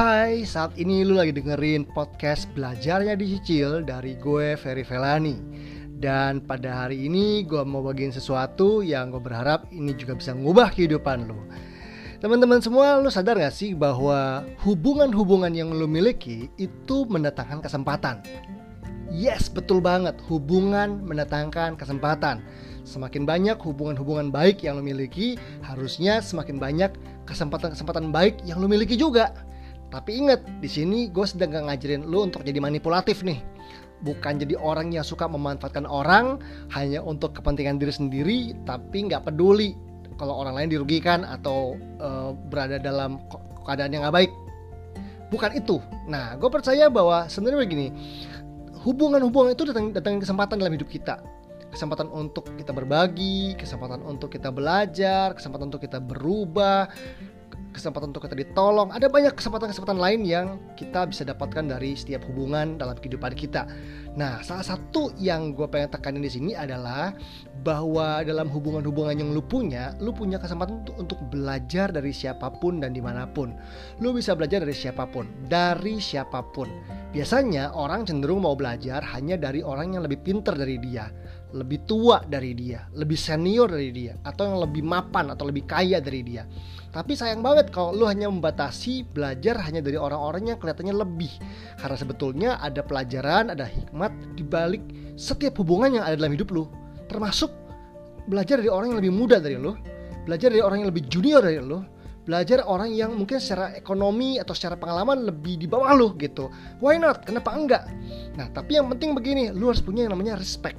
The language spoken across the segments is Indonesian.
Hai, saat ini lu lagi dengerin podcast Belajarnya Dicicil dari gue Ferry Velani Dan pada hari ini gue mau bagiin sesuatu yang gue berharap ini juga bisa ngubah kehidupan lu. Teman-teman semua, lu sadar gak sih bahwa hubungan-hubungan yang lu miliki itu mendatangkan kesempatan? Yes, betul banget, hubungan mendatangkan kesempatan. Semakin banyak hubungan-hubungan baik yang lo miliki, harusnya semakin banyak kesempatan-kesempatan baik yang lo miliki juga. Tapi ingat, di sini gue sedang gak ngajarin lo untuk jadi manipulatif nih. Bukan jadi orang yang suka memanfaatkan orang hanya untuk kepentingan diri sendiri, tapi nggak peduli kalau orang lain dirugikan atau uh, berada dalam keadaan yang gak baik. Bukan itu. Nah, gue percaya bahwa sebenarnya begini, hubungan-hubungan itu datang datangin kesempatan dalam hidup kita kesempatan untuk kita berbagi, kesempatan untuk kita belajar, kesempatan untuk kita berubah, kesempatan untuk kita ditolong. Ada banyak kesempatan-kesempatan lain yang kita bisa dapatkan dari setiap hubungan dalam kehidupan kita. Nah, salah satu yang gue pengen tekanin di sini adalah bahwa dalam hubungan-hubungan yang lu punya, lu punya kesempatan untuk, untuk belajar dari siapa pun dan di mana pun. Lu bisa belajar dari siapa pun, dari siapa pun. Biasanya orang cenderung mau belajar hanya dari orang yang lebih pinter dari dia lebih tua dari dia, lebih senior dari dia, atau yang lebih mapan atau lebih kaya dari dia. Tapi sayang banget kalau lu hanya membatasi belajar hanya dari orang-orang yang kelihatannya lebih. Karena sebetulnya ada pelajaran, ada hikmat di balik setiap hubungan yang ada dalam hidup lu. Termasuk belajar dari orang yang lebih muda dari lu, belajar dari orang yang lebih junior dari lu, belajar orang yang mungkin secara ekonomi atau secara pengalaman lebih di bawah lu gitu. Why not? Kenapa enggak? Nah, tapi yang penting begini, lu harus punya yang namanya respect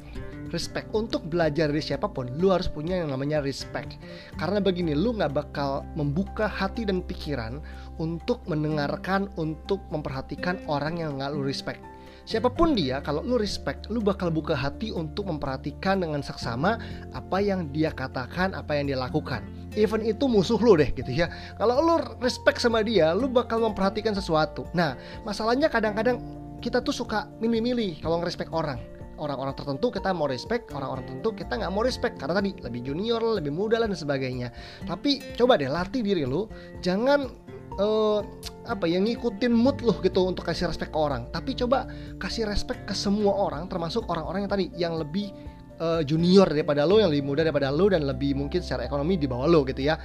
respect. Untuk belajar dari siapa pun lu harus punya yang namanya respect. Karena begini lu nggak bakal membuka hati dan pikiran untuk mendengarkan untuk memperhatikan orang yang nggak lu respect. Siapa pun dia kalau lu respect lu bakal buka hati untuk memperhatikan dengan seksama apa yang dia katakan apa yang dia lakukan. Even itu musuh lu deh gitu ya. Kalau lu respect sama dia lu bakal memperhatikan sesuatu. Nah masalahnya kadang-kadang kita tuh suka milih-milih kalau ngerespek orang orang-orang tertentu kita mau respect orang-orang tertentu kita nggak mau respect. Karena tadi lebih junior lebih muda dan sebagainya. Tapi coba deh latih diri lu. Jangan uh, apa ya ngikutin mood lu gitu untuk kasih respect ke orang. Tapi coba kasih respect ke semua orang termasuk orang-orang yang tadi yang lebih uh, junior daripada lo yang lebih muda daripada lo dan lebih mungkin secara ekonomi di bawah lo gitu ya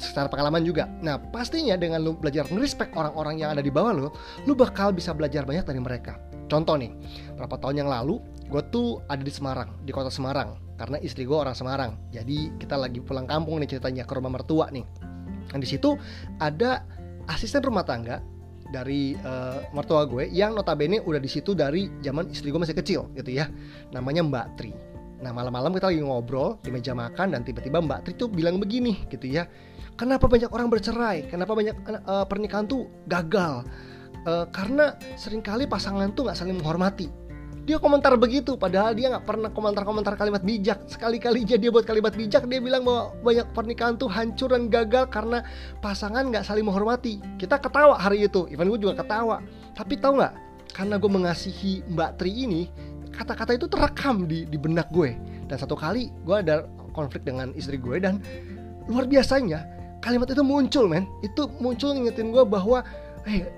secara pengalaman juga. Nah, pastinya dengan lu belajar respect orang-orang yang ada di bawah lo, lu bakal bisa belajar banyak dari mereka. Contoh nih, berapa tahun yang lalu gue tuh ada di Semarang di kota Semarang karena istri gue orang Semarang. Jadi kita lagi pulang kampung nih ceritanya ke rumah mertua nih. Dan di situ ada asisten rumah tangga dari uh, mertua gue yang notabene udah di situ dari zaman istri gue masih kecil gitu ya. Namanya Mbak Tri. Nah malam-malam kita lagi ngobrol di meja makan dan tiba-tiba Mbak Tri tuh bilang begini gitu ya kenapa banyak orang bercerai? Kenapa banyak uh, pernikahan tuh gagal? Uh, karena sering kali pasangan tuh nggak saling menghormati. Dia komentar begitu padahal dia nggak pernah komentar-komentar kalimat bijak. Sekali-kalinya dia buat kalimat bijak dia bilang bahwa banyak pernikahan tuh hancur dan gagal karena pasangan nggak saling menghormati. Kita ketawa hari itu even gue juga ketawa. Tapi tahu nggak? Karena gue mengasihi Mbak Tri ini kata-kata itu terekam di, di benak gue. Dan satu kali gue ada konflik dengan istri gue dan luar biasanya kalimat itu muncul men itu muncul ngingetin gue bahwa hey,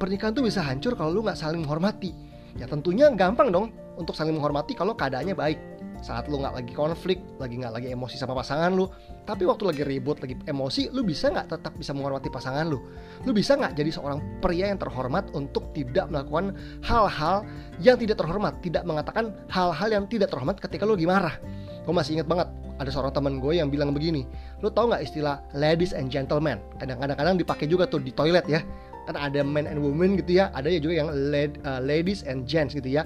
pernikahan tuh bisa hancur kalau lu nggak saling menghormati Ya tentunya gampang dong untuk saling menghormati kalau keadaannya baik. Saat lu nggak lagi konflik, lagi nggak lagi emosi sama pasangan lu, tapi waktu lagi ribut, lagi emosi, lu bisa nggak tetap bisa menghormati pasangan lu? Lu bisa nggak jadi seorang pria yang terhormat untuk tidak melakukan hal-hal yang tidak terhormat, tidak mengatakan hal-hal yang tidak terhormat ketika lu lagi marah? Gue masih ingat banget ada seorang teman gue yang bilang begini, lu tau nggak istilah ladies and gentlemen? Kadang-kadang dipakai juga tuh di toilet ya. Kan ada men and women gitu ya ada ya juga yang led, uh, ladies and gents gitu ya.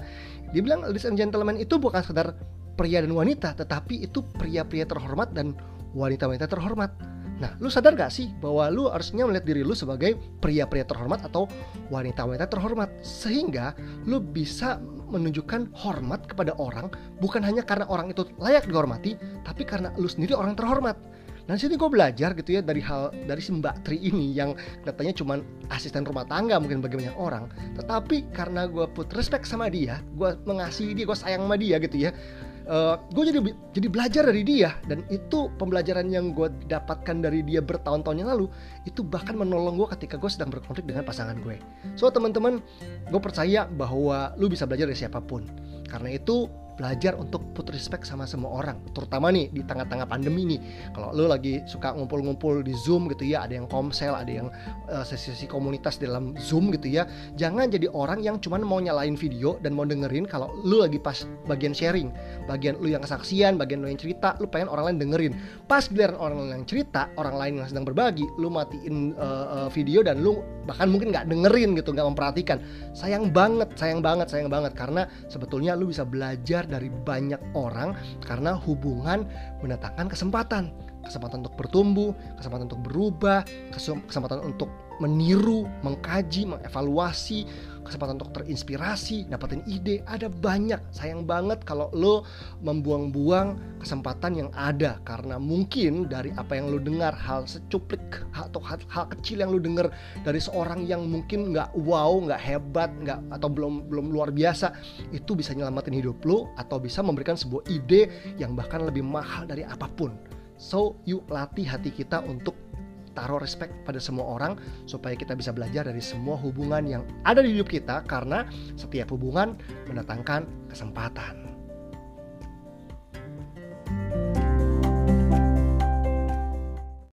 Dia bilang ladies and gentlemen itu bukan sekedar pria dan wanita tetapi itu pria-pria terhormat dan wanita-wanita terhormat. Nah, lu sadar gak sih bahwa lu harusnya melihat diri lu sebagai pria-pria terhormat atau wanita-wanita terhormat? Sehingga lu bisa menunjukkan hormat kepada orang bukan hanya karena orang itu layak dihormati, tapi karena lu sendiri orang terhormat. Dan sini gue belajar gitu ya dari hal dari si Mbak Tri ini yang katanya cuma asisten rumah tangga mungkin bagi banyak orang. Tetapi karena gue put respect sama dia, gue mengasihi dia, gue sayang sama dia gitu ya. uh, gue jadi jadi belajar dari dia dan itu pembelajaran yang gue dapatkan dari dia bertahun-tahun yang lalu itu bahkan menolong gue ketika gue sedang berkonflik dengan pasangan gue so teman-teman gue percaya bahwa lu bisa belajar dari siapa pun karena itu belajar untuk put respect sama semua orang. Terutama nih di tengah-tengah pandemi nih. Kalau lo lagi suka ngumpul-ngumpul di zoom gitu ya ada yang komsel ada yang uh, sesi-sesi komunitas dalam zoom gitu ya jangan jadi orang yang cuman mau nyalain video dan mau dengerin kalau lo lagi pas bagian sharing. Bagian lo yang kesaksian bagian lo yang cerita lo pengen orang lain dengerin. Pas giliran orang lain yang cerita orang lain yang sedang berbagi lo matiin uh, uh, video dan lo bahkan mungkin nggak dengerin gitu nggak memperhatikan. Sayang banget sayang banget sayang banget. Karena sebetulnya lo bisa belajar dari banyak orang karena hubungan mendatangkan kesempatan. Kesempatan untuk bertumbuh, kesempatan untuk berubah, kesempatan untuk meniru, mengkaji, mengevaluasi, kesempatan untuk terinspirasi, dapetin ide, ada banyak. Sayang banget kalau lo membuang-buang kesempatan yang ada karena mungkin dari apa yang lo dengar hal secuplik atau hal, hal kecil yang lo dengar dari seorang yang mungkin nggak wow, nggak hebat, nggak atau belum belum luar biasa itu bisa nyelamatin hidup lo atau bisa memberikan sebuah ide yang bahkan lebih mahal dari apa pun. So, yuk latih hati kita untuk taruh respect pada semua orang supaya kita bisa belajar dari semua hubungan yang ada di hidup kita karena setiap hubungan mendatangkan kesempatan.